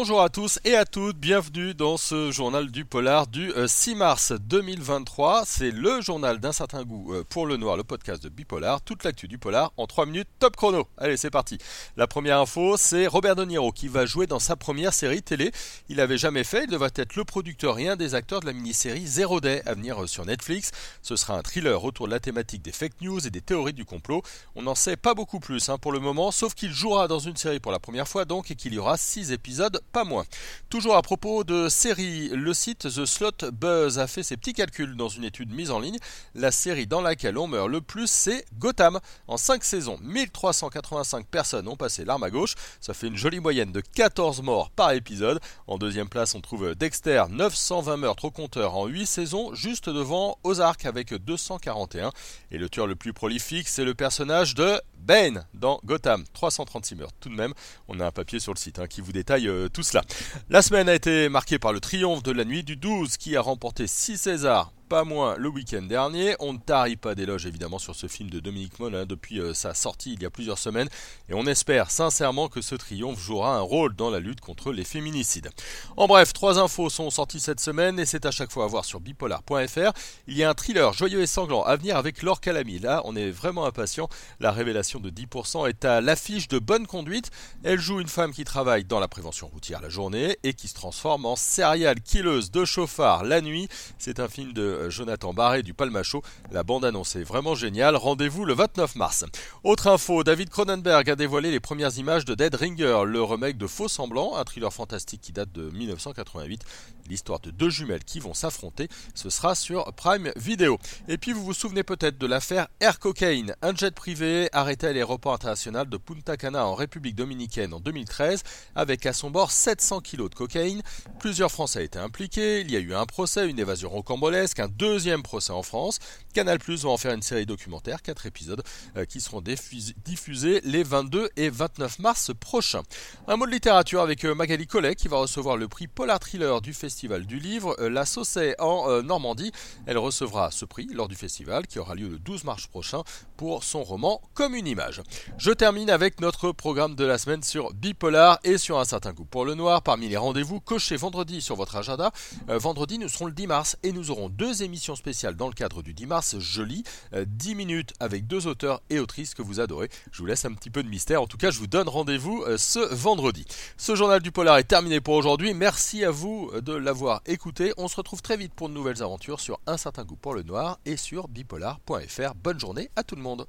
Bonjour à tous et à toutes, bienvenue dans ce journal du polar du 6 euh, mars 2023. C'est le journal d'un certain goût euh, pour le noir, le podcast de Bipolar. Toute l'actu du polar en 3 minutes, top chrono. Allez, c'est parti. La première info, c'est Robert De Niro qui va jouer dans sa première série télé. Il n'avait jamais fait, il devrait être le producteur et un des acteurs de la mini-série Zero Day à venir euh, sur Netflix. Ce sera un thriller autour de la thématique des fake news et des théories du complot. On n'en sait pas beaucoup plus hein, pour le moment, sauf qu'il jouera dans une série pour la première fois donc et qu'il y aura 6 épisodes pas moins. Toujours à propos de séries, le site The Slot Buzz a fait ses petits calculs dans une étude mise en ligne. La série dans laquelle on meurt le plus, c'est Gotham. En 5 saisons, 1385 personnes ont passé l'arme à gauche. Ça fait une jolie moyenne de 14 morts par épisode. En deuxième place, on trouve Dexter, 920 meurtres au compteur en 8 saisons, juste devant Ozark avec 241. Et le tueur le plus prolifique, c'est le personnage de Bane dans Gotham, 336 meurtres. Tout de même, on a un papier sur le site hein, qui vous détaille euh, tout cela. La semaine a été marquée par le triomphe de la nuit du 12 qui a remporté 6 Césars pas moins le week-end dernier. On ne tarie pas d'éloges évidemment sur ce film de Dominique Moll hein, depuis euh, sa sortie il y a plusieurs semaines et on espère sincèrement que ce triomphe jouera un rôle dans la lutte contre les féminicides. En bref, trois infos sont sorties cette semaine et c'est à chaque fois à voir sur bipolar.fr. Il y a un thriller joyeux et sanglant à venir avec Laure Calamy. Là, on est vraiment impatient. La révélation de 10% est à l'affiche de bonne conduite. Elle joue une femme qui travaille dans la prévention routière la journée et qui se transforme en serial killeuse de chauffard la nuit. C'est un film de Jonathan Barré du Palmacho. La bande annonce est vraiment géniale. Rendez-vous le 29 mars. Autre info, David Cronenberg a dévoilé les premières images de Dead Ringer, le remake de Faux Semblant, un thriller fantastique qui date de 1988. L'histoire de deux jumelles qui vont s'affronter, ce sera sur Prime Video. Et puis vous vous souvenez peut-être de l'affaire Air Cocaine, un jet privé arrêté à l'aéroport international de Punta Cana en République dominicaine en 2013, avec à son bord 700 kg de cocaïne. Plusieurs Français étaient impliqués, il y a eu un procès, une évasion rocambolesque, un deuxième procès en France. Canal Plus va en faire une série documentaire, 4 épisodes, euh, qui seront diffusés les 22 et 29 mars prochains. Un mot de littérature avec euh, Magali Collet qui va recevoir le prix Polar Thriller du Festival du Livre, euh, La Saucée en Normandie. Elle recevra ce prix lors du festival qui aura lieu le 12 mars prochain pour son roman Comme une image. Je termine avec notre programme de la semaine sur Bipolar et sur un certain goût pour le noir. Parmi les rendez-vous, cochez vendredi sur votre agenda. vendredi, nous serons le 10 mars et nous aurons deux émission spéciale dans le cadre du 10 mars, joli, 10 minutes avec deux auteurs et autrices que vous adorez. Je vous laisse un petit peu de mystère. En tout cas, je vous donne rendez-vous euh, ce vendredi. Ce journal du polar est terminé pour aujourd'hui. Merci à vous euh, de l'avoir écouté. On se retrouve très vite pour de nouvelles aventures sur Un certain goût pour le noir et sur bipolar.fr. Bonne journée à tout le monde.